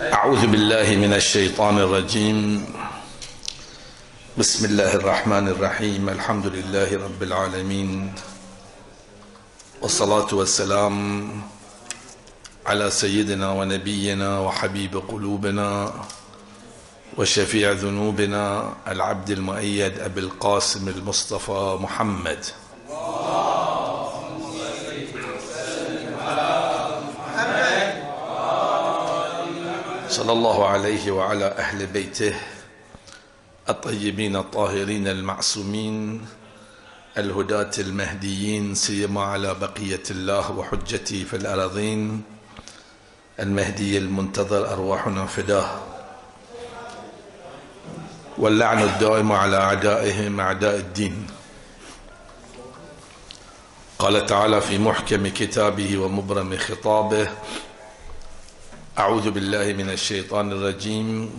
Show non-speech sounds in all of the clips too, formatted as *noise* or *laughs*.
أعوذ بالله من الشيطان الرجيم. بسم الله الرحمن الرحيم. الحمد لله رب العالمين. والصلاة والسلام على سيدنا ونبينا وحبيب قلوبنا وشفيع ذنوبنا العبد المؤيد أبي القاسم المصطفى محمد. صلى الله عليه وعلى أهل بيته الطيبين الطاهرين المعصومين الهداة المهديين سيما على بقية الله وحجتي في الأراضين المهدي المنتظر أرواحنا فداه واللعن الدائم على أعدائهم أعداء الدين قال تعالى في محكم كتابه ومبرم خطابه أعوذ بالله من الشيطان الرجيم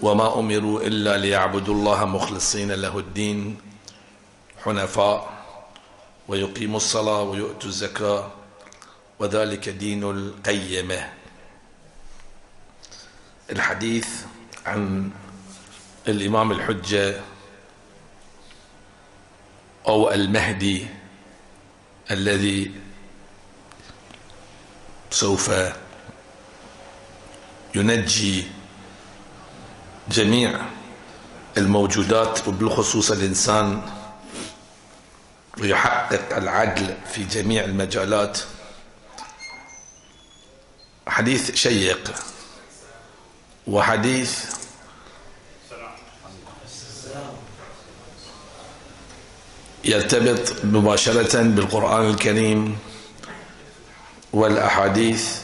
وما أمروا إلا ليعبدوا الله مخلصين له الدين حنفاء ويقيموا الصلاة ويؤتوا الزكاة وذلك دين القيمة الحديث عن الإمام الحجة أو المهدي الذي سوف ينجي جميع الموجودات وبالخصوص الإنسان ويحقق العدل في جميع المجالات. حديث شيق وحديث يرتبط مباشرة بالقرآن الكريم. والأحاديث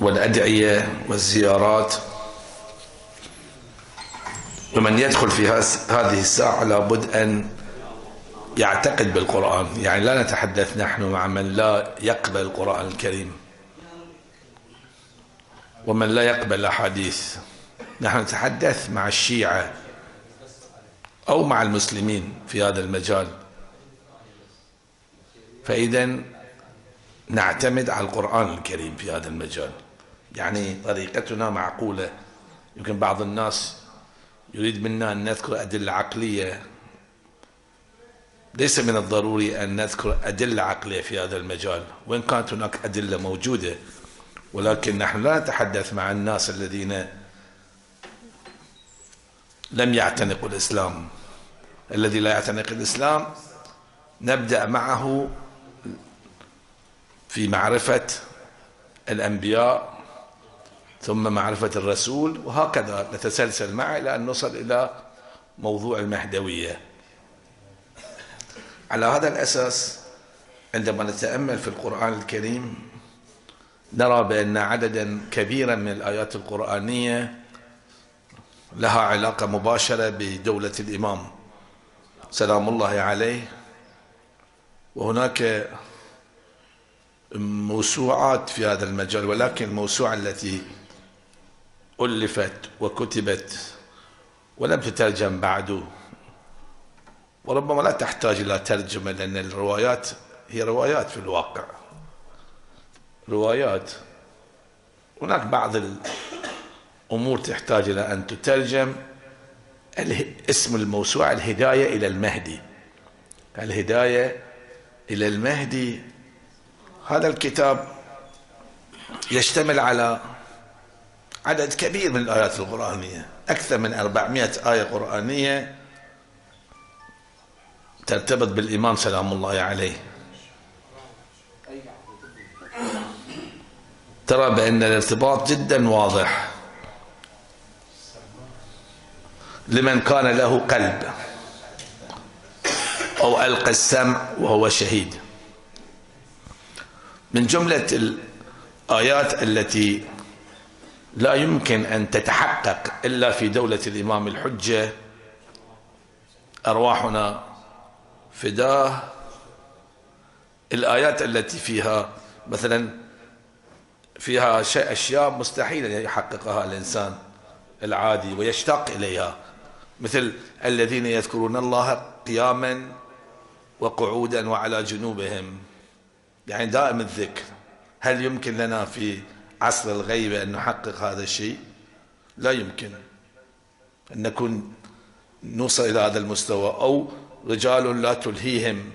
والأدعية والزيارات. ومن يدخل في هذه الساعة لابد أن يعتقد بالقرآن. يعني لا نتحدث نحن مع من لا يقبل القرآن الكريم ومن لا يقبل الأحاديث. نحن نتحدث مع الشيعة أو مع المسلمين في هذا المجال. فإذا نعتمد على القرآن الكريم في هذا المجال. يعني طريقتنا معقولة. يمكن بعض الناس يريد منا أن نذكر أدلة عقلية. ليس من الضروري أن نذكر أدلة عقلية في هذا المجال. وإن كانت هناك أدلة موجودة. ولكن نحن لا نتحدث مع الناس الذين لم يعتنقوا الإسلام. الذي لا يعتنق الإسلام نبدأ معه في معرفة الأنبياء ثم معرفة الرسول وهكذا نتسلسل معه إلى أن نصل إلى موضوع المهدوية. على هذا الأساس عندما نتأمل في القرآن الكريم نرى بأن عددا كبيرا من الآيات القرآنية لها علاقة مباشرة بدولة الإمام. سلام الله عليه. وهناك موسوعات في هذا المجال ولكن الموسوعة التي ألفت وكتبت ولم تترجم بعد. وربما لا تحتاج إلى ترجمة لأن الروايات هي روايات في الواقع. روايات. هناك بعض الأمور تحتاج إلى أن تترجم. اسم الموسوعة الهداية إلى المهدي. الهداية إلى المهدي هذا الكتاب يشتمل على عدد كبير من الآيات القرآنية أكثر من 400 آية قرآنية ترتبط بالإمام سلام الله عليه. ترى بأن الارتباط جدا واضح لمن كان له قلب أو ألقى السمع وهو شهيد. من جملة الآيات التي لا يمكن أن تتحقق إلا في دولة الإمام الحجة. أرواحنا فداه الآيات التي فيها مثلا فيها شيء أشياء مستحيل أن يحققها الإنسان العادي ويشتاق إليها. مثل الذين يذكرون الله قياما وقعودا وعلى جنوبهم. يعني دائم الذكر. هل يمكن لنا في عصر الغيبة أن نحقق هذا الشيء؟ لا يمكن. أن نكون نوصل إلى هذا المستوى أو رجال لا تلهيهم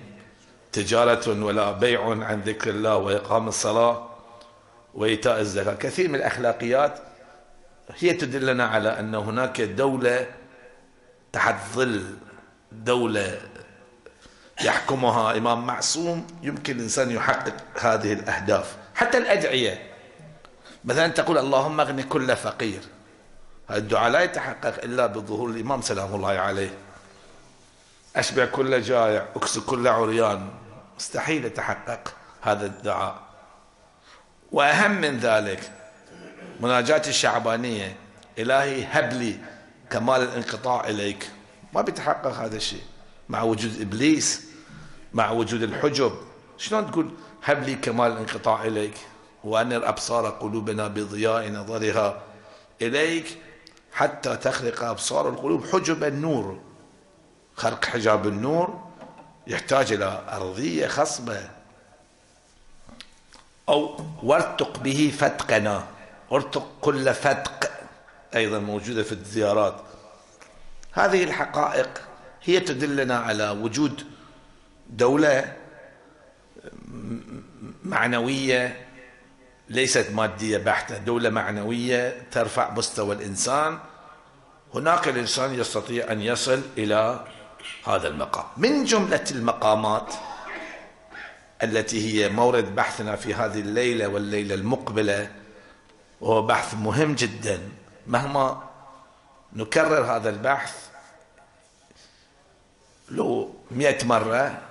تجارة ولا بيع عن ذكر الله وإقام الصلاة وإيتاء الزكاة. كثير من الأخلاقيات هي تدلنا على أن هناك دولة تحت ظل دولة يحكمها إمام معصوم يمكن الإنسان يحقق هذه الأهداف حتى الأدعية. مثلا تقول اللهم اغني كل فقير. الدعاء لا يتحقق إلا بظهور الإمام سلام الله عليه. أشبع كل جائع أكس كل عريان. مستحيل يتحقق هذا الدعاء. وأهم من ذلك مناجاة الشعبانية. إلهي هب لي كمال الانقطاع إليك. ما بيتحقق هذا الشيء. مع وجود إبليس مع وجود الحجب. شلون تقول هب لي كمال الانقطاع إليك؟ وأنر أبصار قلوبنا بضياء نظرها إليك حتى تخرق أبصار القلوب. حجب النور خرق حجاب النور يحتاج إلى أرضية خصبة. أو وارتق به فتقنا ارتق كل فتق أيضا موجودة في الزيارات. هذه الحقائق هي تدلنا على وجود دولة معنوية ليست مادية بحتة دولة معنوية ترفع مستوى الإنسان. هناك الإنسان يستطيع أن يصل إلى هذا المقام. من جملة المقامات التي هي مورد بحثنا في هذه الليلة والليلة المقبلة وهو بحث مهم جدا. مهما نكرر هذا البحث لو مئة مرة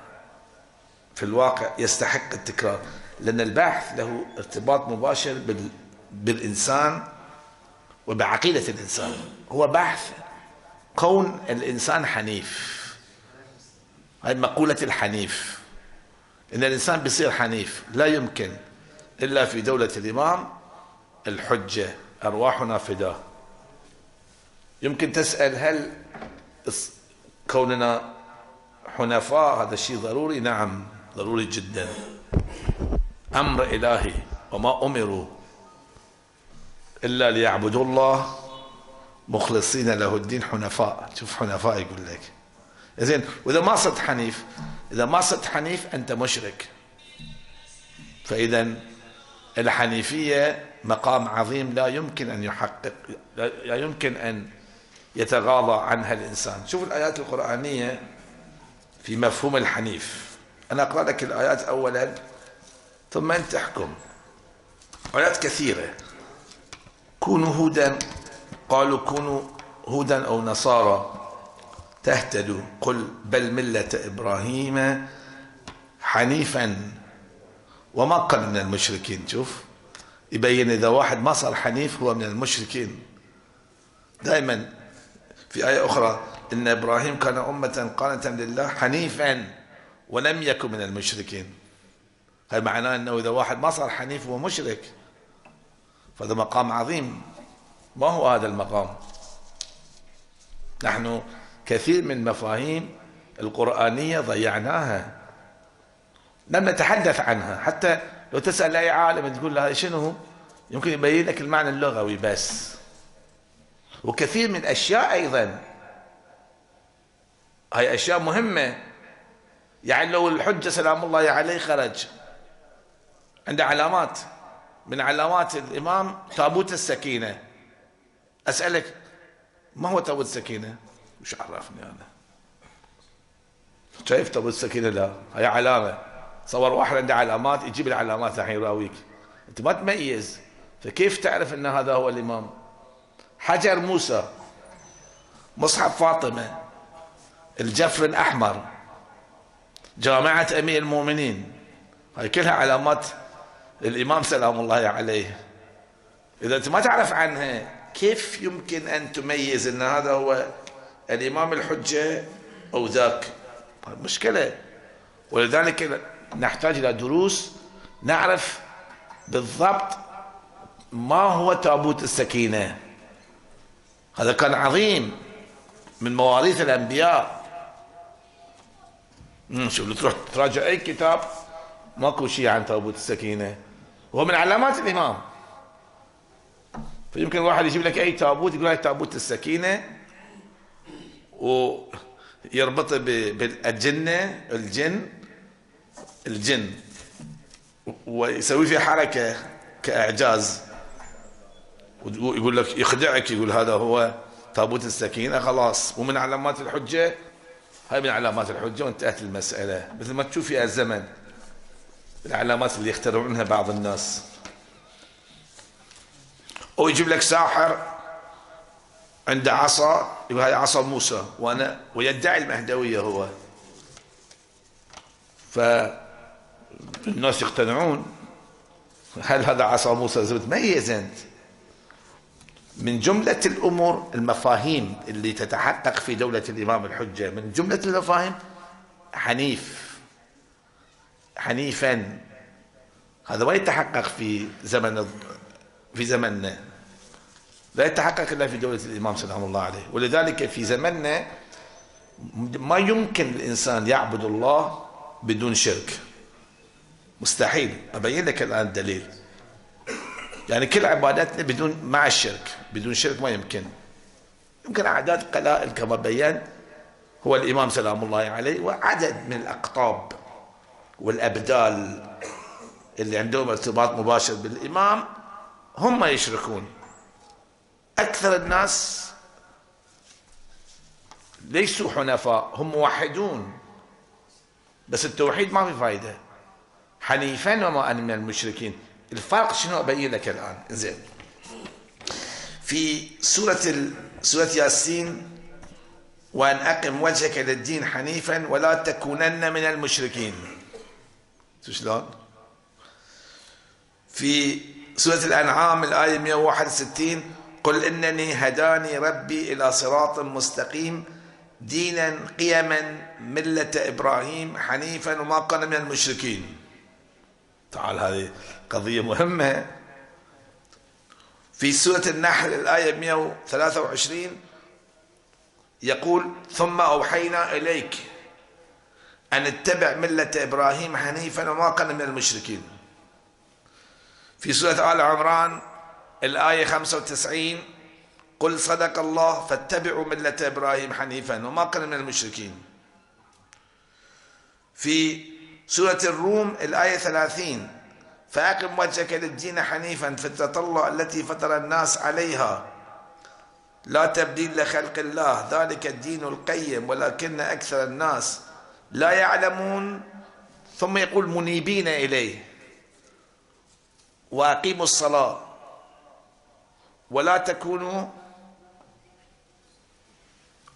في الواقع يستحق التكرار لأن البحث له ارتباط مباشر بالإنسان وبعقيدة الإنسان. هو بحث كون الإنسان حنيف. هاي مقولة الحنيف. إن الإنسان بيصير حنيف لا يمكن إلا في دولة الإمام الحجة أرواحنا فداه يمكن تسأل هل كوننا حنفاء هذا الشيء ضروري؟ نعم ضروري جدا. أمر إلهي وما أمروا إلا ليعبدوا الله مخلصين له الدين حنفاء. شوف حنفاء يقول لك. زين وإذا ما صرت حنيف إذا ما صرت حنيف أنت مشرك. فإذا الحنيفية مقام عظيم لا يمكن أن يحقق لا يمكن أن يتغاضى عنها الإنسان. شوف الآيات القرآنية في مفهوم الحنيف. أنا أقرأ لك الآيات اولا ثم أنت تحكم آيات كثيرة. كونوا هودا قالوا كونوا هودا أو نصارى تهتدوا. قل بل ملة إبراهيم حنيفا. وما قال من المشركين؟ شوف يبين إذا واحد ما صار حنيف هو من المشركين. دائما في آية أخرى إن إبراهيم كان أمة قانتا لله حنيفا ولم يكن من المشركين. هذا معناه أنه إذا واحد ما صار حنيف هو مشرك. فهذا مقام عظيم. ما هو هذا المقام؟ نحن كثير من مفاهيم القرآنية ضيعناها. لم نتحدث عنها. حتى لو تسأل أي عالم تقول له شنو؟ يمكن يبين لك المعنى اللغوي بس. وكثير من أشياء أيضا. هاي أشياء مهمة. يعني لو الحجة سلام الله عليه خرج. عنده علامات. من علامات الإمام تابوت السكينة. أسألك ما هو تابوت السكينة؟ مش عرفني أنا؟ شايف طب السكينة؟ لا. هي علامة. صور واحد عنده علامات يجيب العلامات الحين يراويك. أنت ما تميز. فكيف تعرف إن هذا هو الإمام؟ حجر موسى مصحف فاطمة. الجفر الاحمر جامعة أمير المؤمنين. هاي كلها علامات الإمام سلام الله عليه. إذا أنت ما تعرف عنها كيف يمكن أن تميز إن هذا هو الإمام الحجة أو ذاك؟ مشكلة. ولذلك نحتاج إلى دروس نعرف بالضبط ما هو تابوت السكينة. هذا كان عظيم من مواريث الأنبياء. شوف تروح تراجع أي كتاب ماكو شيء عن تابوت السكينة. هو من علامات الإمام. فيمكن واحد يجيب لك أي تابوت يقول هاي تابوت السكينة ويربطه بالجنة الجن الجن ويسوي فيه حركة كإعجاز. ويقول لك يخدعك يقول هذا هو تابوت السكينة خلاص. ومن علامات الحجة هاي من علامات الحجة وانتهت المسألة مثل ما تشوف في الزمن العلامات اللي يخترعونها بعض الناس. أو يجيب لك ساحر عنده عصا يقول هاي عصا موسى وأنا ويدعي المهدوية هو. فالناس يقتنعون هل هذا عصا موسى زبد؟ ميز انت من جملة الأمور المفاهيم اللي تتحقق في دولة الإمام الحجة من جملة المفاهيم حنيف حنيفا. هذا ما يتحقق في زمن في زمننا. لا يتحقق إلا في دولة الإمام سلام الله عليه. ولذلك في زمننا ما يمكن الإنسان يعبد الله بدون شرك. مستحيل. أبين لك الآن دليل. يعني كل عباداتنا بدون مع الشرك بدون شرك ما يمكن. يمكن أعداد قلائل كما بيان هو الإمام سلام الله عليه وعدد من الأقطاب والأبدال اللي عندهم ارتباط مباشر بالإمام هم يشركون. أكثر الناس ليسوا حنفاء هم موحدون. بس التوحيد ما في فايدة. حنيفا وما أنا من المشركين. الفرق شنو أبين لك الآن؟ زين. في سورة ال... سورة ياسين وأن أقم وجهك للدين حنيفا ولا تكونن من المشركين. شلون؟ في سورة الأنعام الآية 161 قل إنني هداني ربي إلى صراط مستقيم دينا قيما ملة إبراهيم حنيفا وما كان من المشركين. تعال هذه قضية مهمة. في سورة النحل الآية 123 يقول ثم أوحينا إليك أن اتبع ملة إبراهيم حنيفا وما كان من المشركين. في سورة آل عمران الآية 95 قل صدق الله فاتبعوا ملة إبراهيم حنيفا وما كان من المشركين. في سورة الروم الآية 30 فأقم وجهك للدين حنيفا فطرة الله التي فطر الناس عليها. لا تبديل لخلق الله ذلك الدين القيم ولكن أكثر الناس لا يعلمون. ثم يقول منيبين إليه. وأقيموا الصلاة. ولا تكونوا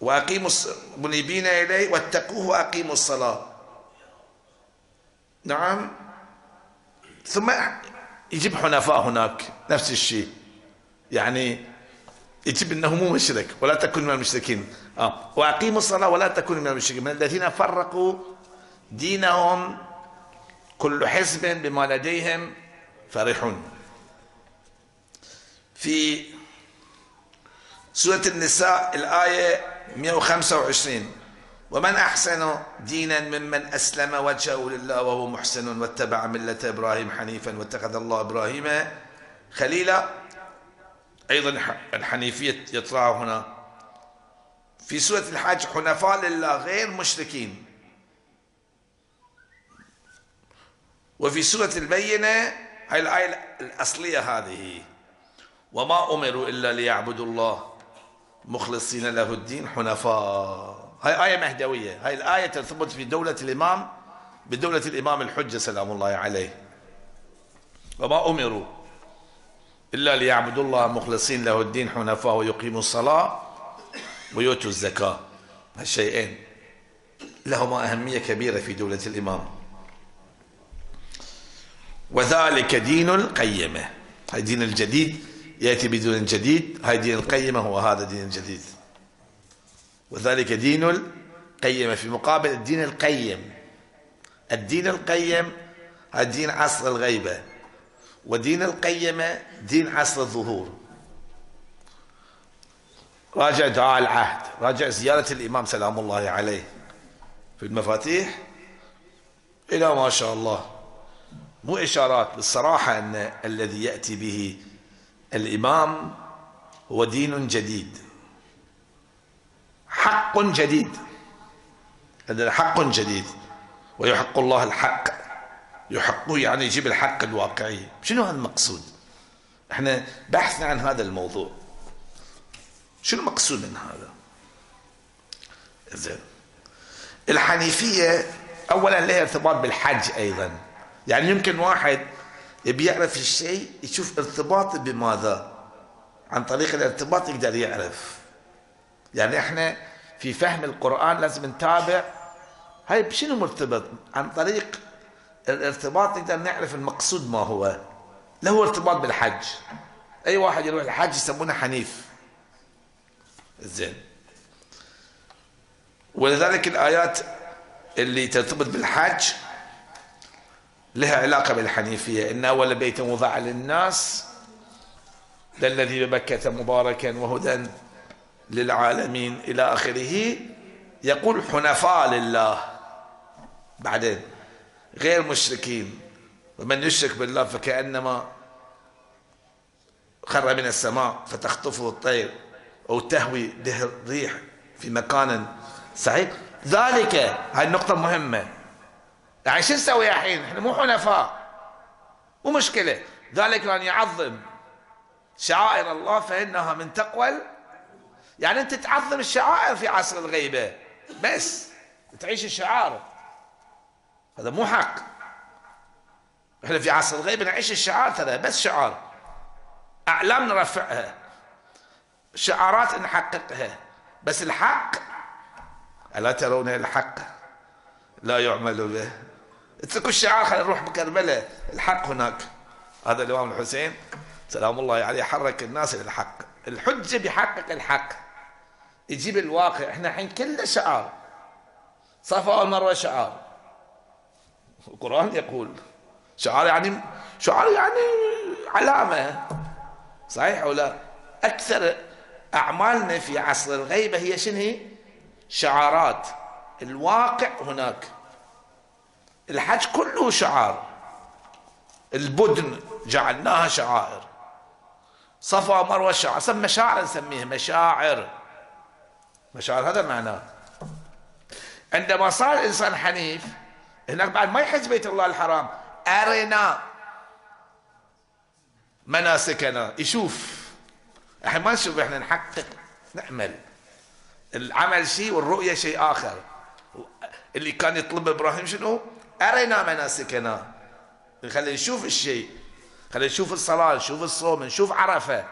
وأقيموا منيبين إليه. واتقوه وأقيموا الصلاة. نعم. ثم يجيب حنفاء هناك نفس الشيء. يعني يجيب إنه مو مشرك ولا تكون من المشركين. آه. وأقيموا الصلاة ولا تكون من المشركين. من الذين فرقوا دينهم كل حزب بما لديهم فرحون. في سورة النساء الآية 125 ومن أحسن دينا ممن أسلم وجهه لله وهو محسن واتبع ملة إبراهيم حنيفا واتخذ الله إبراهيم خليلا. أيضا الحنيفية يطلع هنا. في سورة الحج حنفاء لله غير مشركين. وفي سورة البينة هاي الآية الأصلية هذه. وما أمروا إلا ليعبدوا الله مخلصين له الدين حنفاء. هاي آية مهدوية. هاي الآية ترتبط في دولة الإمام بدولة الإمام الحجة سلام الله عليه. وما أمروا إلا ليعبدوا الله مخلصين له الدين حنفاء ويقيموا الصلاة ويؤتوا الزكاة. هالشيئين لهما أهمية كبيرة في دولة الإمام. وذلك دين القيمة. هاي دين الجديد يأتي بدين جديد. هاي دين القيمة هو هذا دين الجديد. وذلك دين القيمة في مقابل الدين القيم الدين القيم دين عصر الغيبة ودين القيمة دين عصر الظهور. راجع دعاء العهد راجع زيارة الإمام سلام الله عليه في المفاتيح. إلى ما شاء الله. مو إشارات بالصراحة أن الذي يأتي به الإمام هو دين جديد. حق جديد. هذا حق جديد. ويحق الله الحق. يحقه يعني يجيب الحق الواقعي. شنو هذا المقصود إحنا بحثنا عن هذا الموضوع. شنو المقصود من هذا؟ زين الحنيفية أولا لها ارتباط بالحج أيضا. يعني يمكن واحد يبي يعرف الشيء يشوف ارتباطه بماذا؟ عن طريق الارتباط يقدر يعرف. يعني إحنا في فهم القرآن لازم نتابع. هاي بشنو مرتبط؟ عن طريق الارتباط نقدر نعرف المقصود ما هو. له ارتباط بالحج. أي واحد يروح الحج يسمونه حنيف. زين. ولذلك الآيات اللي ترتبط بالحج لها علاقة بالحنيفية. إن أول بيت وضع للناس للذي ببكة مباركا وهدى. للعالمين إلى آخره. يقول حنفاء لله. بعدين غير مشركين. ومن يشرك بالله فكأنما خر من السماء فتخطفه الطير أو تهوي به الريح في مكان صحيح. ذلك هاي النقطة مهمة. يعني شو نسوي الحين؟ إحنا مو حنفاء. مو مشكلة. ذلك من يعظم شعائر الله فإنها من تقوى يعني أنت تعظم الشعائر في عصر الغيبة. بس تعيش الشعائر. هذا مو حق. إحنا في عصر الغيبة نعيش الشعائر ترى بس شعار. أعلام نرفعها. شعارات نحققها. بس الحق ألا ترون الحق؟ لا يعمل به. اتركوا الشعار خلينا نروح بكربلاء الحق هناك. هذا الإمام الحسين سلام الله عليه حرك الناس إلى الحق الحجة بيحقق الحق. يجيب الواقع. إحنا الحين كله شعار. صفا والمروة شعار. القرآن يقول شعار يعني شعار يعني علامة. صحيح ولا؟ أكثر أعمالنا في عصر الغيبة هي شنو شعارات. الواقع هناك. الحج كله شعار. البدن جعلناها شعائر. صفا ومروة شعار. سمى مشاعر نسميها. مشاعر. مشاعر هذا معناه. عندما صار الإنسان حنيف هناك بعد ما يحج بيت الله الحرام أرنا مناسكنا. يشوف. إحنا ما نشوف إحنا نحقق نعمل. العمل شيء والرؤية شيء آخر. اللي كان يطلب إبراهيم شنو؟ أرنا مناسكنا. خلينا نشوف الشيء. خلينا نشوف الصلاة نشوف الصوم نشوف عرفة.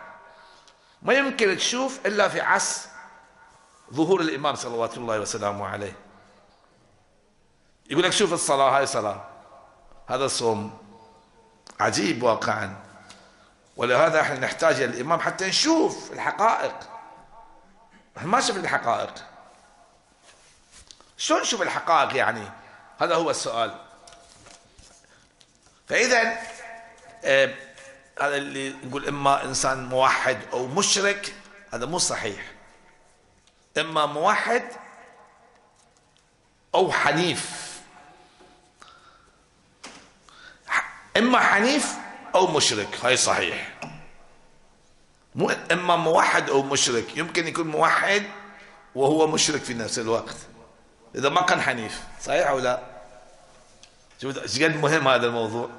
ما يمكن تشوف إلا في عصر ظهور الإمام صلوات الله وسلامه عليه. يقول لك شوف الصلاة هاي صلاة. هذا صوم عجيب واقعا. ولهذا إحنا نحتاج الإمام حتى نشوف الحقائق. إحنا ما شفنا الحقائق. شلون نشوف الحقائق يعني؟ هذا هو السؤال. فإذا آه هذا اللي نقول إما إنسان موحد أو مشرك هذا مو صحيح. إما موحد أو حنيف. إما حنيف أو مشرك هاي صحيح. مو إما موحد أو مشرك يمكن يكون موحد وهو مشرك في نفس الوقت. إذا ما كان حنيف صحيح أو لا؟ إيش قد مهم هذا الموضوع؟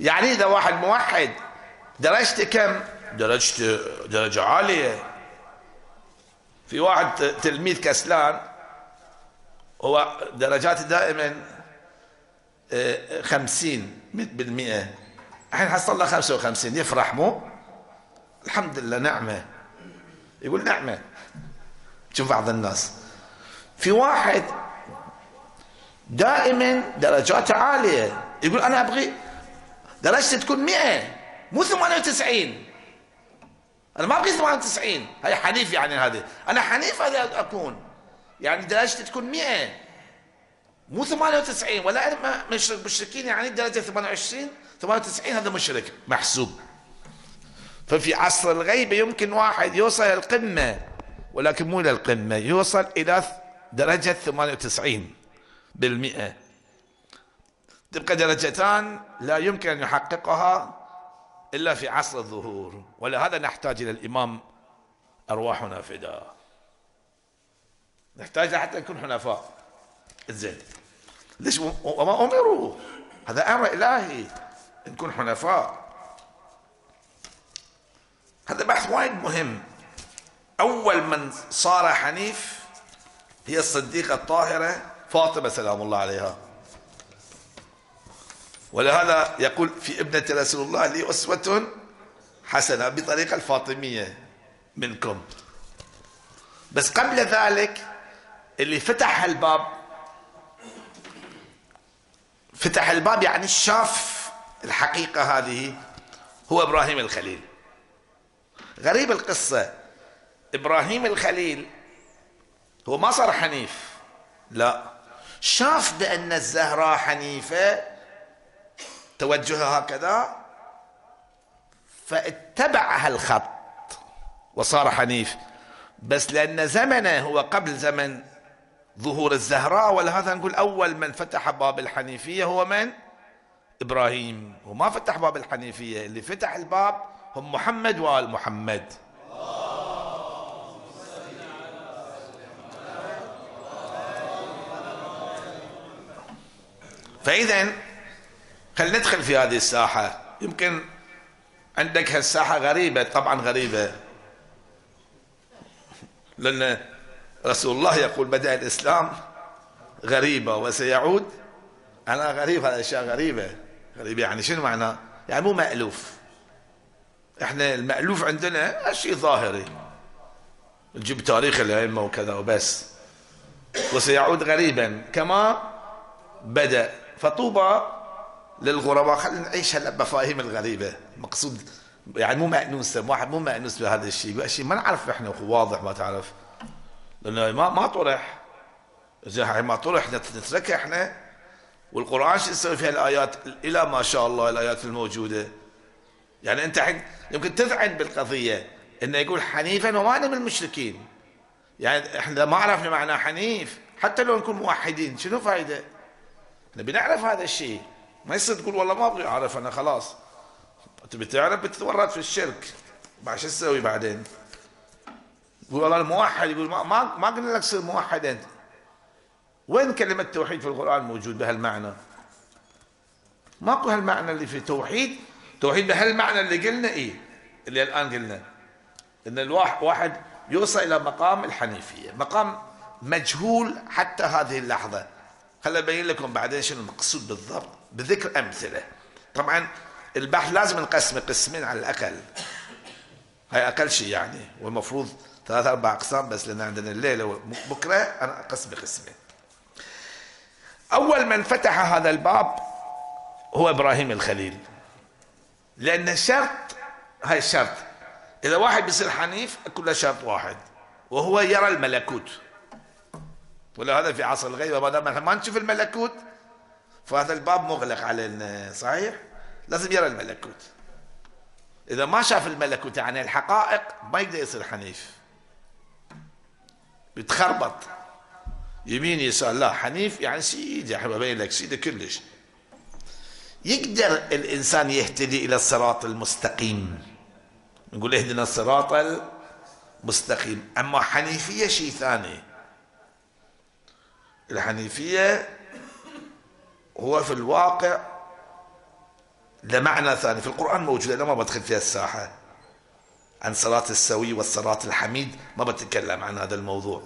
يعني إذا واحد موحد درجته كم؟ درجته درجة عالية. في واحد تلميذ كسلان هو درجاته دائما خمسين بالمئة. الحين حصل له خمسة وخمسين يفرح مو؟ الحمد لله نعمة. يقول نعمة. شوف بعض الناس. في واحد دائما درجاته عالية. يقول أنا أبغي درجتي تكون مئة مو ثمانية وتسعين. أنا ما ثمانية وتسعين هاي حنيف يعني هذه. أنا حنيف هذا أكون. يعني درجتي تكون مئة. مو 98 ولا أنا مشرك مشركين يعني درجة 28 98 هذا مشرك. محسوب. ففي عصر الغيبة يمكن واحد يوصل القمة. ولكن مو إلى القمة. يوصل إلى درجة 98 بالمئة. تبقى درجتان لا يمكن أن يحققها إلا في عصر الظهور. ولهذا نحتاج إلى الإمام أرواحنا فداء نحتاج حتى نكون حنفاء. زين. ليش وما أمروا؟ هذا أمر إلهي. نكون حنفاء. هذا بحث وايد مهم. أول من صار حنيف هي الصديقة الطاهرة فاطمة سلام الله عليها. ولهذا يقول في ابنة رسول الله لي أسوة حسنة بطريقة الفاطمية منكم. بس قبل ذلك اللي فتح الباب فتح الباب يعني شاف الحقيقة هذه هو إبراهيم الخليل. غريب القصة. إبراهيم الخليل هو ما صار حنيف لا. شاف بأن الزهراء حنيفة توجهها هكذا فاتبع هالخط وصار حنيف. بس لأن زمنه هو قبل زمن ظهور الزهراء ولهذا نقول أول من فتح باب الحنيفية هو من؟ إبراهيم. وما فتح باب الحنيفية اللي فتح الباب هم محمد وآل محمد. فإذا خلينا ندخل في هذه الساحة. يمكن عندك هالساحة غريبة طبعا غريبة. لأن رسول الله يقول بدأ الإسلام غريبة وسيعود. أنا غريب هذا أشياء غريبة. غريبة يعني شنو معناه يعني مو مألوف. إحنا المألوف عندنا شيء ظاهري. نجيب تاريخ الأئمة وكذا وبس. وسيعود غريبا. كما بدأ. فطوبى للغرباء. خلينا نعيش هلا بمفاهيم الغريبة. مقصود يعني مو مأنوسة واحد مو مأنوس بهذا الشيء. شيء ما نعرف إحنا واضح ما تعرف. لأنه ما ما طرح. إذا ما طرح نتركه إحنا. والقرآن شو يسوي في الايات إلى ما شاء الله الآيات الموجودة. يعني أنت حين يمكن تذعن بالقضية إنه يقول حنيفا وما أنا من المشركين. يعني إحنا ما عرفنا معنى حنيف. حتى لو نكون موحدين شنو فايدة؟ نبي نعرف هذا الشيء. ما يصير تقول والله ما أبغى اعرف أنا خلاص. تبي تعرف؟ بتتورط في الشرك. بعد شو تسوي بعدين؟ يقول والله الموحد يقول ما ما, قلنا لك تصير موحد أنت. وين كلمة توحيد في القرآن موجود بهالمعنى؟ ماكو هالمعنى اللي في توحيد. توحيد بهالمعنى اللي قلنا إيه؟ اللي الآن قلنا. إن الواحد واحد يوصل إلى مقام الحنيفية مقام مجهول حتى هذه اللحظة. خليني أبين لكم بعدين شنو المقصود بالضبط. بذكر أمثلة. طبعا البحث لازم نقسمه قسمين على الأقل. هاي أقل شيء يعني. والمفروض ثلاث أربع أقسام بس لأن عندنا الليلة وبكرة أنا أقسم قسمين أول من فتح هذا الباب هو إبراهيم الخليل. لأن الشرط هاي الشرط إذا واحد بيصير حنيف كله شرط واحد وهو يرى الملكوت. ولهذا في عصر الغيبه ما دام ما نشوف الملكوت فهذا الباب مغلق علينا صحيح؟ لازم يرى الملكوت. إذا ما شاف الملكوت يعني الحقائق ما يقدر يصير حنيف. بتخربط يمين يسار لا حنيف يعني سيدي احب ابين لك سيدي كلش. يقدر الإنسان يهتدي إلى الصراط المستقيم. نقول اهدنا الصراط المستقيم. أما حنيفية شيء ثاني. الحنيفية هو في الواقع ده معنى ثاني. في القرآن موجود أنا ما بدخل فيها الساحة. عن صلاة السوي والصلاة الحميد ما بتكلم عن هذا الموضوع.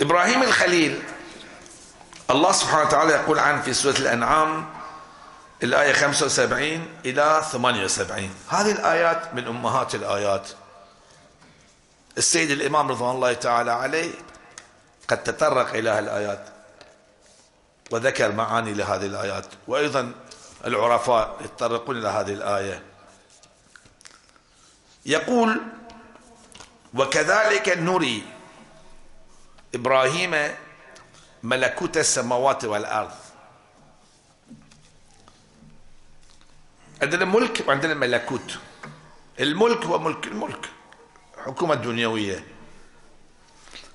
إبراهيم الخليل الله سبحانه وتعالى يقول عنه في سورة الأنعام الآية 75 إلى 78 هذه الآيات من أمهات الآيات. السيد الإمام رضوان الله تعالى عليه قد تطرق إلى هذه الآيات وذكر معاني لهذه الآيات وأيضا العرفاء يتطرقون إلى هذه الآية. يقول وكذلك نري إبراهيم ملكوت السماوات والأرض. عندنا ملك وعندنا ملكوت. الملك هو ملك الملك. حكومة دنيوية.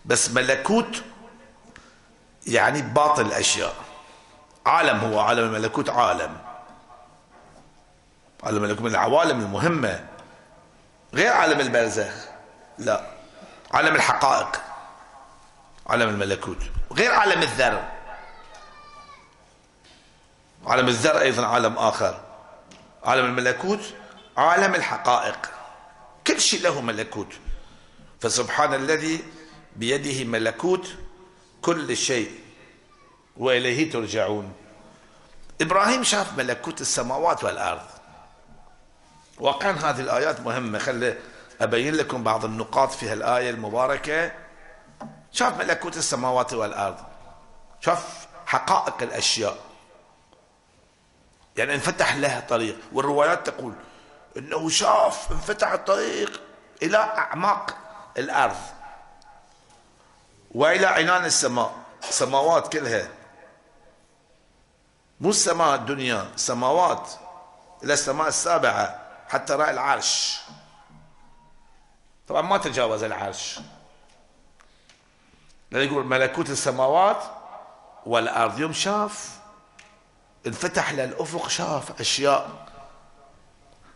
بس ملكوت يعني باطل الأشياء. عالم هو عالم الملكوت عالم. عالم الملكوت من العوالم المهمة. غير عالم البرزخ لا. عالم الحقائق عالم الملكوت. غير عالم الذر. عالم الذر أيضا عالم آخر. عالم الملكوت عالم الحقائق. كل شيء له ملكوت. فسبحان الذي بيده ملكوت كل شيء وإليه ترجعون. إبراهيم شاف ملكوت السماوات والأرض. وكان هذه الآيات مهمة. خلي أبين لكم بعض النقاط في هالايه المباركة. شاف ملكوت السماوات والأرض. شاف حقائق الأشياء. يعني انفتح له طريق. والروايات تقول إنه شاف انفتح الطريق إلى أعماق الأرض. وإلى عنان السماء سماوات كلها. مو السماء الدنيا سماوات إلى السماء السابعة حتى راى العرش. طبعا ما تجاوز العرش. لأن يقول ملكوت السماوات والأرض. يوم شاف انفتح للأفق شاف أشياء.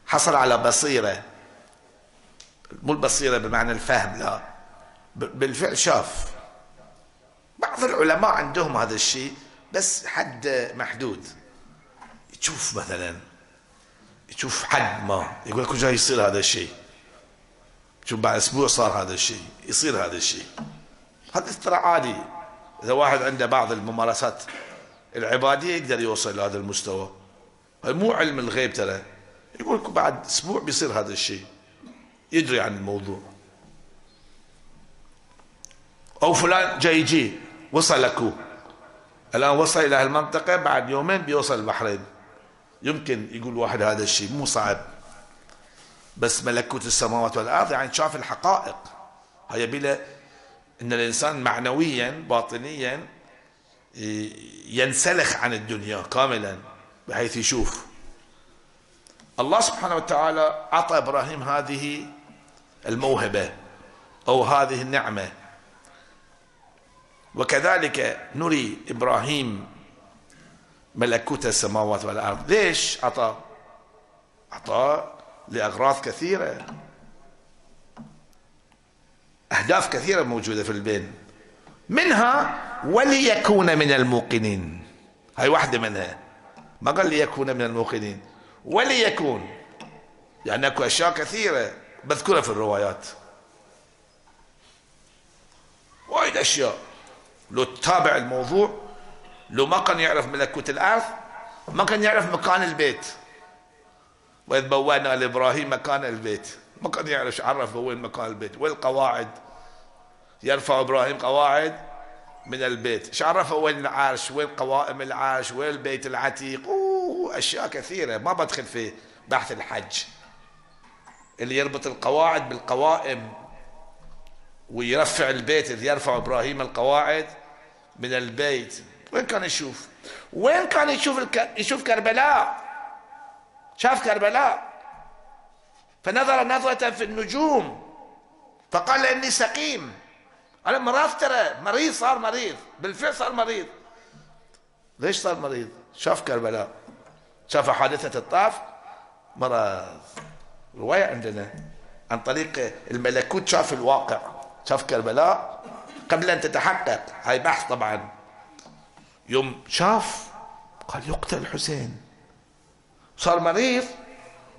حصل على بصيرة. مو البصيرة بمعنى الفهم لا. بالفعل شاف. بعض العلماء عندهم هذا الشيء بس حد محدود. تشوف مثلا تشوف حد ما يقول لك جاي يصير هذا الشيء. شوف بعد أسبوع صار هذا الشيء يصير هذا الشيء. هذا ترى عادي. إذا واحد عنده بعض الممارسات العبادية يقدر يوصل لهذا المستوى. مو علم الغيب ترى. يقول لك بعد أسبوع بيصير هذا الشيء. يدري عن الموضوع. أو فلان جاي يجي وصل الآن وصل إلى هالمنطقة بعد يومين بيوصل البحرين. يمكن يقول واحد هذا الشيء مو صعب. بس ملكوت السماوات والأرض يعني شاف الحقائق. هي بلا إن الإنسان معنويا باطنيا ينسلخ عن الدنيا كاملا بحيث يشوف. الله سبحانه وتعالى اعطى إبراهيم هذه الموهبة. أو هذه النعمة. وكذلك نري إبراهيم ملكوت السماوات والأرض. ليش اعطى اعطى لأغراض كثيرة. أهداف كثيرة موجودة في البين. منها وليكون من الموقنين. هاي واحدة منها. ما قال ليكون من الموقنين. وليكون. يعني أكو أشياء كثيرة. مذكوره في الروايات. وايد أشياء. لو تتابع الموضوع لو ما كان يعرف ملكوت الأرض ما كان يعرف مكان البيت. وإذ بوأنا لإبراهيم مكان البيت. ما كان يعرف عرف وين مكان البيت. وين القواعد يرفع إبراهيم قواعد من البيت. إيش عرفه وين العرش؟ وين قوائم العرش؟ وين البيت العتيق؟ أوه أشياء كثيرة. ما بدخل في بحث الحج. اللي يربط القواعد بالقوائم ويرفع البيت إذ يرفع إبراهيم القواعد من البيت. وين كان يشوف؟ وين كان يشوف الك... يشوف كربلاء؟ شاف كربلاء؟ فنظر نظرة في النجوم فقال إني سقيم. أنا مرض ترى مريض صار مريض بالفعل صار مريض. ليش صار مريض؟ شاف كربلاء. شاف حادثة الطاف مرض. رواية عندنا عن طريق الملكوت شاف الواقع شاف كربلاء قبل أن تتحقق. هاي بحث طبعا. يوم شاف قال يقتل الحسين صار مريض.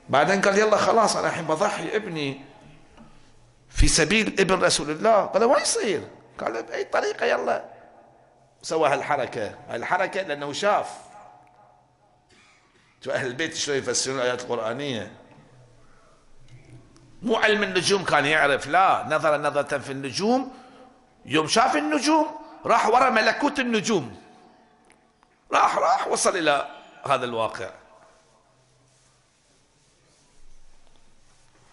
بعدين قال يلا خلاص أنا الحين بضحي ابني في سبيل ابن رسول الله. قال وين يصير؟ قال بأي طريقة يلا. سوى هالحركة. هالحركة لأنه شاف. شو أهل البيت شلون يفسرون الآيات القرآنية؟ مو علم النجوم كان يعرف لا. نظر نظرة في النجوم. يوم شاف النجوم راح ورا ملكوت النجوم. راح راح وصل إلى هذا الواقع.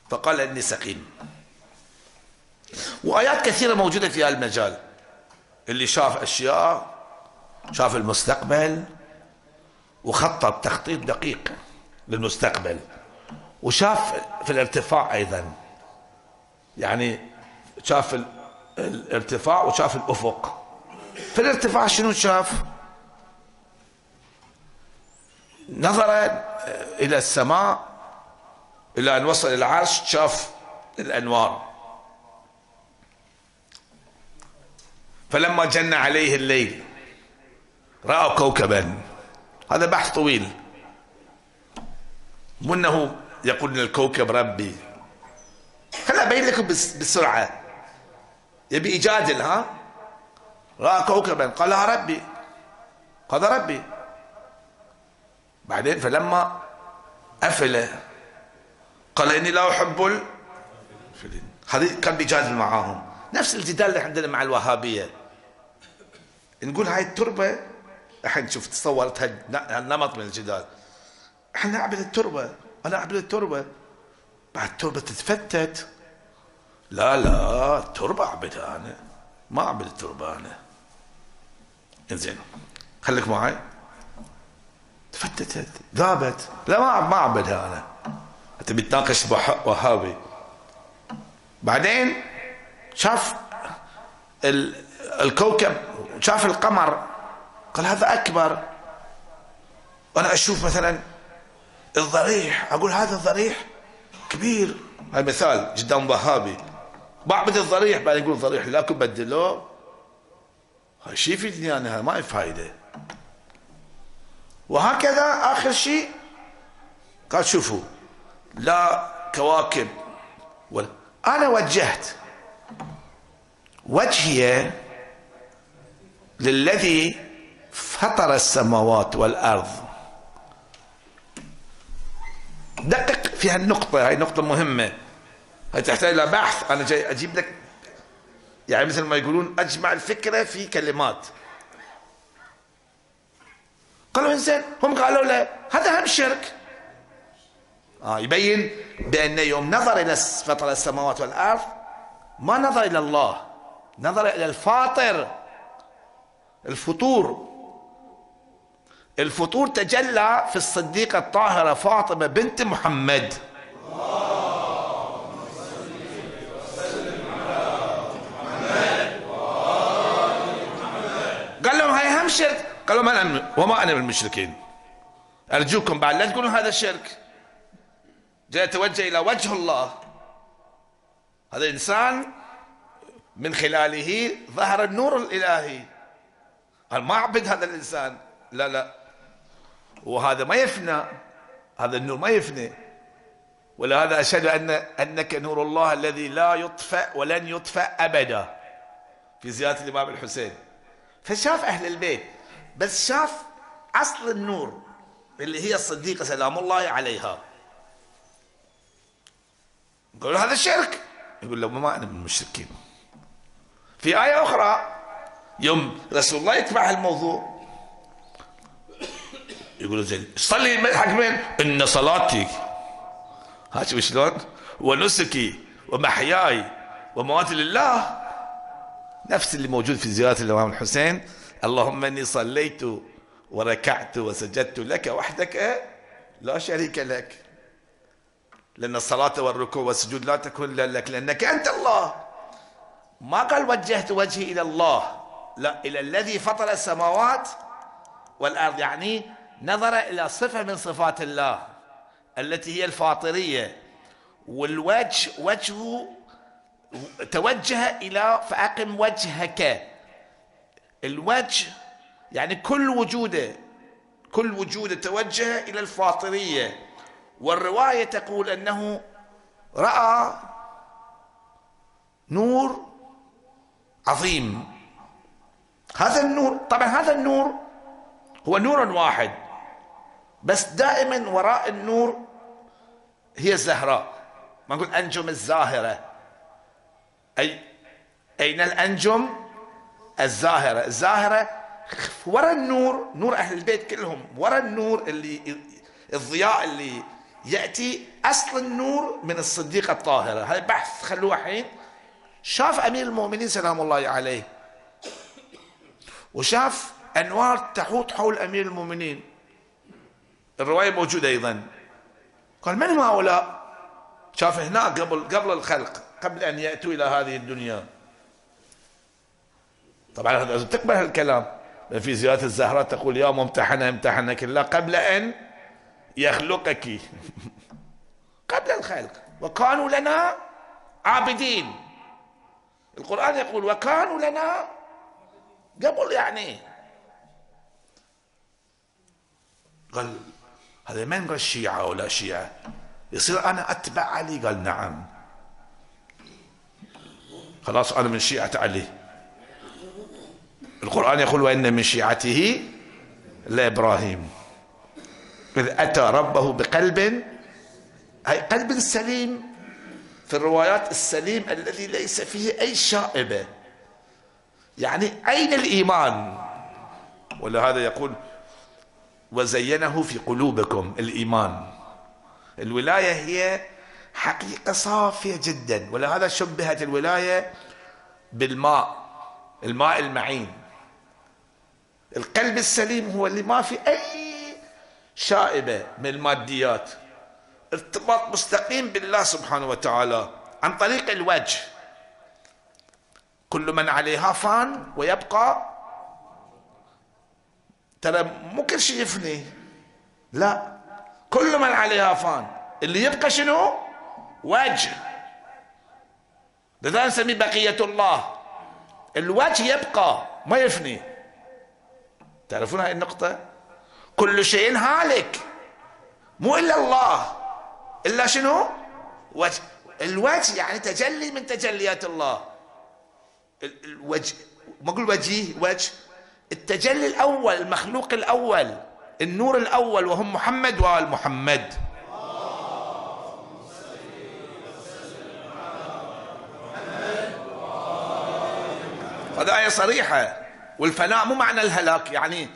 فقال إني سقيم. وآيات كثيرة موجودة في هذا المجال. اللي شاف أشياء شاف المستقبل وخطط تخطيط دقيق للمستقبل. وشاف في الارتفاع أيضا. يعني شاف الارتفاع وشاف الأفق. في الارتفاع شنو شاف؟ نظر إلى السماء إلى أن وصل العرش شاف الأنوار. فلما جن عليه الليل رأى كوكبا. هذا بحث طويل. مو انه يقول الكوكب ربي. خليني ابين لكم بسرعة. يبي يجادل ها؟ رأى كوكبا قال ربي. قال ربي. بعدين فلما افل قال إني لا أحب الفلين كان بيجادل معاهم. نفس الجدال اللي عندنا مع الوهابية. نقول هاي التربة الحين شوف تصورت هالنمط من الجدال. إحنا نعبد التربة. أنا اعبد التربة. بعد التربة تتفتت. لا لا التربة اعبدها أنا. ما اعبد التربة أنا. إنزين خليك معي. تفتتت ذابت. لا ما ما اعبدها أنا. أنت بتناقش وهابي. بعدين شاف الكوكب شاف القمر. قال هذا أكبر. وأنا أشوف مثلا الضريح أقول هذا الضريح كبير. هذا مثال جدا وهابي. بعبد الضريح بعد يقول الضريح لكم بدلوه هاي شيء في دنيانا ما في فايدة. وهكذا آخر شيء قال شوفوا لا كواكب. ولا أنا وجهت وجهي للذي فطر السماوات والأرض. دقق في هالنقطة هاي نقطة مهمة. هاي تحتاج إلى بحث. أنا جاي أجيب لك يعني مثل ما يقولون أجمع الفكرة في كلمات. قالوا إنسان هم قالوا له هذا هم شرك. آه يبين بأن يوم نظر إلى فطر السماوات والأرض ما نظر إلى الله نظر إلى الفاطر الفطور. الفطور تجلى في الصديقة الطاهرة فاطمة بنت محمد. قال لهم هاي هم شرك. قالوا ما أنا وما أنا من المشركين. أرجوكم بعد لا تقولون هذا شرك. جاء توجه إلى وجه الله. هذا إنسان من خلاله ظهر النور الإلهي. قال ما أعبد هذا الإنسان. لا لا. وهذا ما يفنى هذا النور ما يفنى. ولهذا أشهد أن أنك نور الله الذي لا يطفأ ولن يطفأ أبدا. في زيارة الإمام الحسين. فشاف أهل البيت بس شاف أصل النور اللي هي الصديقة سلام الله عليها. يقول هذا الشرك. يقول له ما أنا من المشركين. في آية أخرى يوم رسول الله يتبع الموضوع يقولوا زين صلي حق مين؟ إن صلاتي. ها شوف شلون؟ ونسكي ومحياي ومواتي لله. نفس اللي موجود في زيارة الإمام الحسين اللهم إني صليت وركعت وسجدت لك وحدك لا شريك لك لأن الصلاة والركوع والسجود لا تكون إلا لك لأنك أنت الله. ما قال وجهت وجهي إلى الله. لا إلى الذي فطر السماوات والأرض. يعني نظر إلى صفة من صفات الله التي هي الفاطرية. والوجه وجهه توجه إلى فأقم وجهك. الوجه يعني كل وجوده كل وجوده توجه إلى الفاطرية. والرواية تقول أنه رأى نور عظيم. هذا النور طبعا هذا النور هو نور واحد. بس دائما وراء النور هي الزهراء. ما نقول أنجم الزاهرة. أي أين الأنجم؟ الزاهرة. الزاهرة وراء النور نور أهل البيت كلهم. وراء النور اللي الضياء اللي يأتي. أصل النور من الصديقة الطاهرة. هذا بحث خلوه الحين. شاف أمير المؤمنين سلام الله عليه. وشاف أنوار تحوط حول أمير المؤمنين. الرواية موجودة أيضا. قال من هؤلاء؟ شاف هناك قبل قبل الخلق قبل أن يأتوا إلى هذه الدنيا. طبعا لازم تقبل هالكلام. في زيارة الزهراء تقول يا ممتحنة امتحنك الله قبل أن يخلقك. *laughs* قبل الخلق. وكانوا لنا عابدين. القرآن يقول وكانوا لنا قبل يعني. قال هذا من قال شيعة ولا شيعة. يصير أنا أتبع علي؟ قال نعم. خلاص أنا من شيعة علي. القرآن يقول وإن من شيعته لإبراهيم. إذ أتى ربه بقلب أي قلب سليم. في الروايات السليم الذي ليس فيه أي شائبة. يعني أين الإيمان؟ ولهذا يقول وزينه في قلوبكم الإيمان. الولاية هي حقيقة صافية جدا ولهذا شبهت الولاية بالماء الماء المعين. القلب السليم هو اللي ما في أي شائبة من الماديات. ارتباط مستقيم بالله سبحانه وتعالى عن طريق الوجه. كل من عليها فان ويبقى ترى مو كل شيء يفني. لا. كل من عليها فان. اللي يبقى شنو؟ وجه. لذا نسميه بقية الله. الوجه يبقى ما يفني. تعرفون هاي النقطة؟ كل شيء هالك. مو إلا الله. إلا شنو؟ وجه. الوجه يعني تجلي من تجليات الله. الوجه. ما أقول وجيه وجه. التجلي الأول المخلوق الأول النور الأول وهم محمد وآل محمد. هذا آية صريحة والفناء مو معنى الهلاك يعني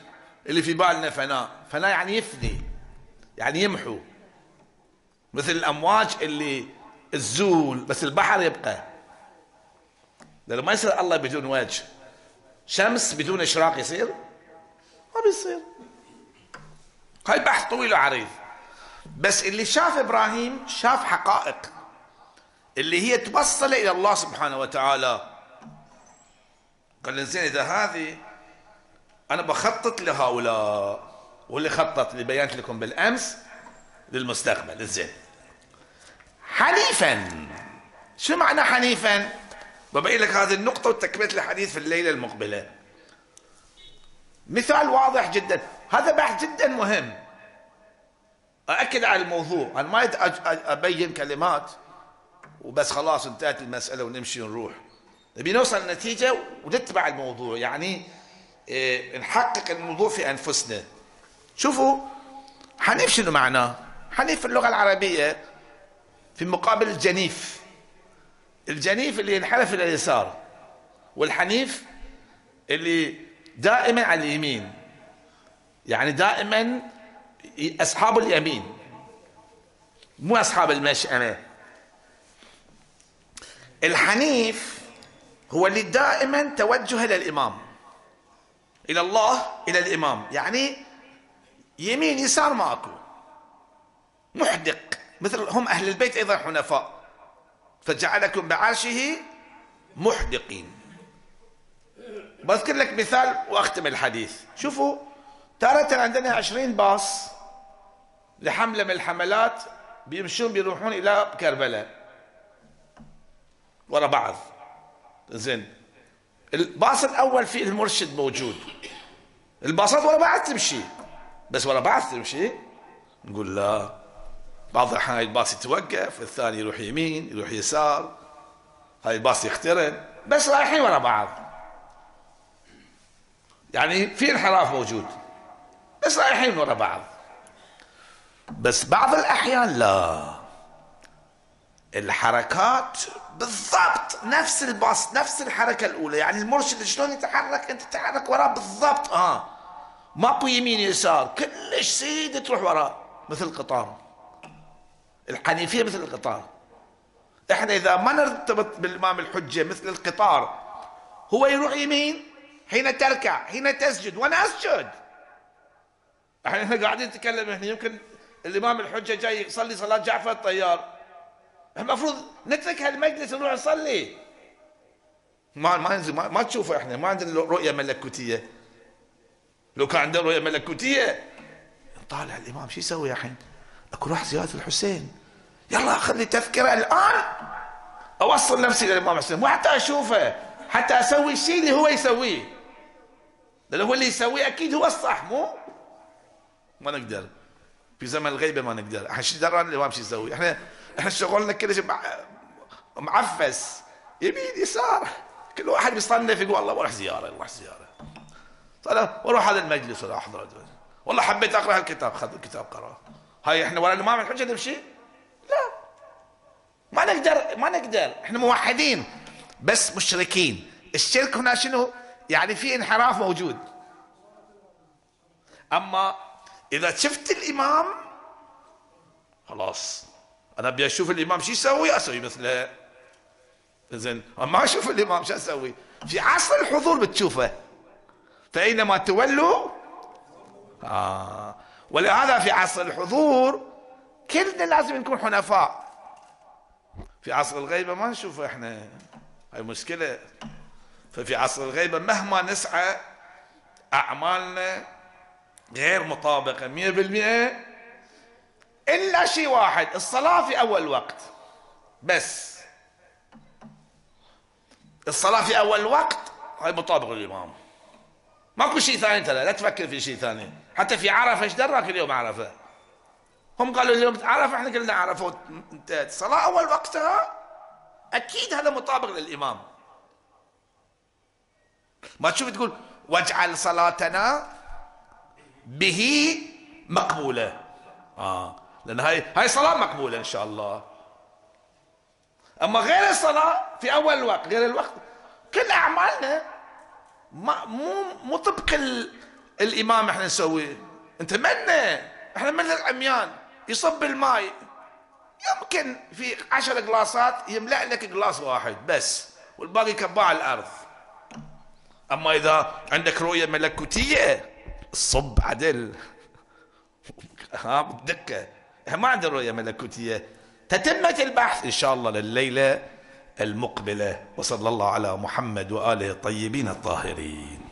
اللي في بالنا فناء. فناء يعني يفني يعني يمحو. مثل الأمواج اللي تزول بس البحر يبقى. لأنه ما يصير الله بدون وجه. شمس بدون إشراق يصير؟ ما بيصير. هاي بحث طويل وعريض. بس اللي شاف إبراهيم شاف حقائق اللي هي توصل إلى الله سبحانه وتعالى. قال زين إذا هذه أنا بخطط لهؤلاء واللي خطط اللي بينت لكم بالأمس للمستقبل. زين. حنيفا. شو معنى حنيفا؟ ببين لك هذه النقطة وتكملة الحديث في الليلة المقبلة. مثال واضح جدا. هذا بحث جدا مهم. أأكد على الموضوع. أنا ما أبين كلمات وبس خلاص انتهت المسألة ونمشي ونروح. نبي نوصل لنتيجة ونتبع الموضوع. يعني إيه نحقق الموضوع في أنفسنا. شوفوا حنيف شنو معناه؟ حنيف في اللغة العربية في مقابل الجنيف. الجنيف اللي ينحرف إلى اليسار والحنيف اللي دائما على اليمين. يعني دائما أصحاب اليمين مو أصحاب المشأمة الحنيف هو اللي دائما توجه إلى الإمام إلى الله إلى الإمام. يعني يمين يسار ماكو محدق. مثل هم أهل البيت أيضا حنفاء. فجعلكم بعرشه محدقين. بذكر لك مثال وأختم الحديث. شوفوا تارة عندنا عشرين باص لحملة من الحملات بيمشون بيروحون إلى كربلاء. ورا بعض. زين. الباص الأول فيه المرشد موجود. الباصات ورا بعض تمشي. بس ورا بعض تمشي؟ نقول لا. بعض الأحيان الباص يتوقف الثاني يروح يمين يروح يسار. هاي الباص يخترن بس رايحين ورا بعض. يعني في انحراف موجود بس رايحين ورا بعض. بس بعض الأحيان لا. الحركات بالضبط نفس الباص نفس الحركة الأولى. يعني المرشد شلون يتحرك؟ أنت تتحرك وراه بالضبط آه. ماكو يمين يسار كلش سيد تروح وراه مثل القطار. الحنيفية مثل القطار. إحنا إذا ما نرتبط بالإمام الحجة مثل القطار هو يروح يمين حين تركع حين تسجد وأنا أسجد. إحنا قاعدين نتكلم إحنا يمكن الإمام الحجة جاي يصلي صلاة جعفر الطيار. المفروض نترك هالمجلس ونروح نصلي. ما ما ما, ما تشوفه إحنا ما عندنا رؤية ملكوتية. لو كان عندنا رؤية ملكوتية طالع الإمام شو يسوي الحين؟ اكو روح زيارة الحسين. يلا اخذ لي تذكرة الآن. أوصل نفسي للامام حسين مو حتى أشوفه حتى أسوي الشيء اللي هو يسويه. لأنه هو اللي يسويه أكيد هو الصح مو؟ ما نقدر. في زمن الغيبة ما نقدر. إحنا شو دران الإمام شو يسوي؟ إحنا إحنا شغلنا كل شيء معفس. يمين يسار. كل واحد بيصنف يقول والله بروح زيارة بروح زيارة. وأروح هذا المجلس ولا أحضر والله حبيت أقرأ هالكتاب خذ الكتاب قرأه. هاي إحنا ورا الامام الحجه نمشي لا. ما نقدر ما نقدر. إحنا موحدين بس مشركين. الشرك هنا شنو؟ يعني في انحراف موجود. أما إذا شفت الإمام خلاص. أنا أبي أشوف الإمام شو يسوي؟ أسوي مثله زين ما أشوف الإمام شو أسوي؟ في عصر الحضور بتشوفه. فاينما تولوا آه. ولهذا في عصر الحضور كلنا لازم نكون حنفاء. في عصر الغيبة ما نشوفه إحنا. هاي مشكلة. ففي عصر الغيبة مهما نسعى أعمالنا غير مطابقة 100% إلا شيء واحد الصلاة في أول وقت. بس. الصلاة في أول وقت هاي مطابق للإمام. ماكو شيء ثاني ترى لا تفكر في شيء ثاني. حتى في عرفة إيش دراك اليوم عرفة؟ هم قالوا اليوم عرفة إحنا قلنا عرفة. انتهت الصلاه أول وقتها؟ أكيد هذا مطابق للإمام. ما تشوف تقول واجعل صلاتنا به مقبولة. آه لأن هاي هاي صلاة مقبولة إن شاء الله. أما غير الصلاة في أول الوقت غير الوقت كل أعمالنا ما مو مو طبق الإمام إحنا نسوي. أنت منا إحنا من العميان. يصب الماء يمكن في عشر قلاصات يملأ لك قلاص واحد بس والباقي كباع الأرض. أما إذا عندك رؤية ملكوتية الصب عدل. ها بالدكه ما عندنا رؤية ملكوتية. تتمة البحث. إن شاء الله لليلة المقبلة. وصلى الله على محمد وآله الطيبين الطاهرين.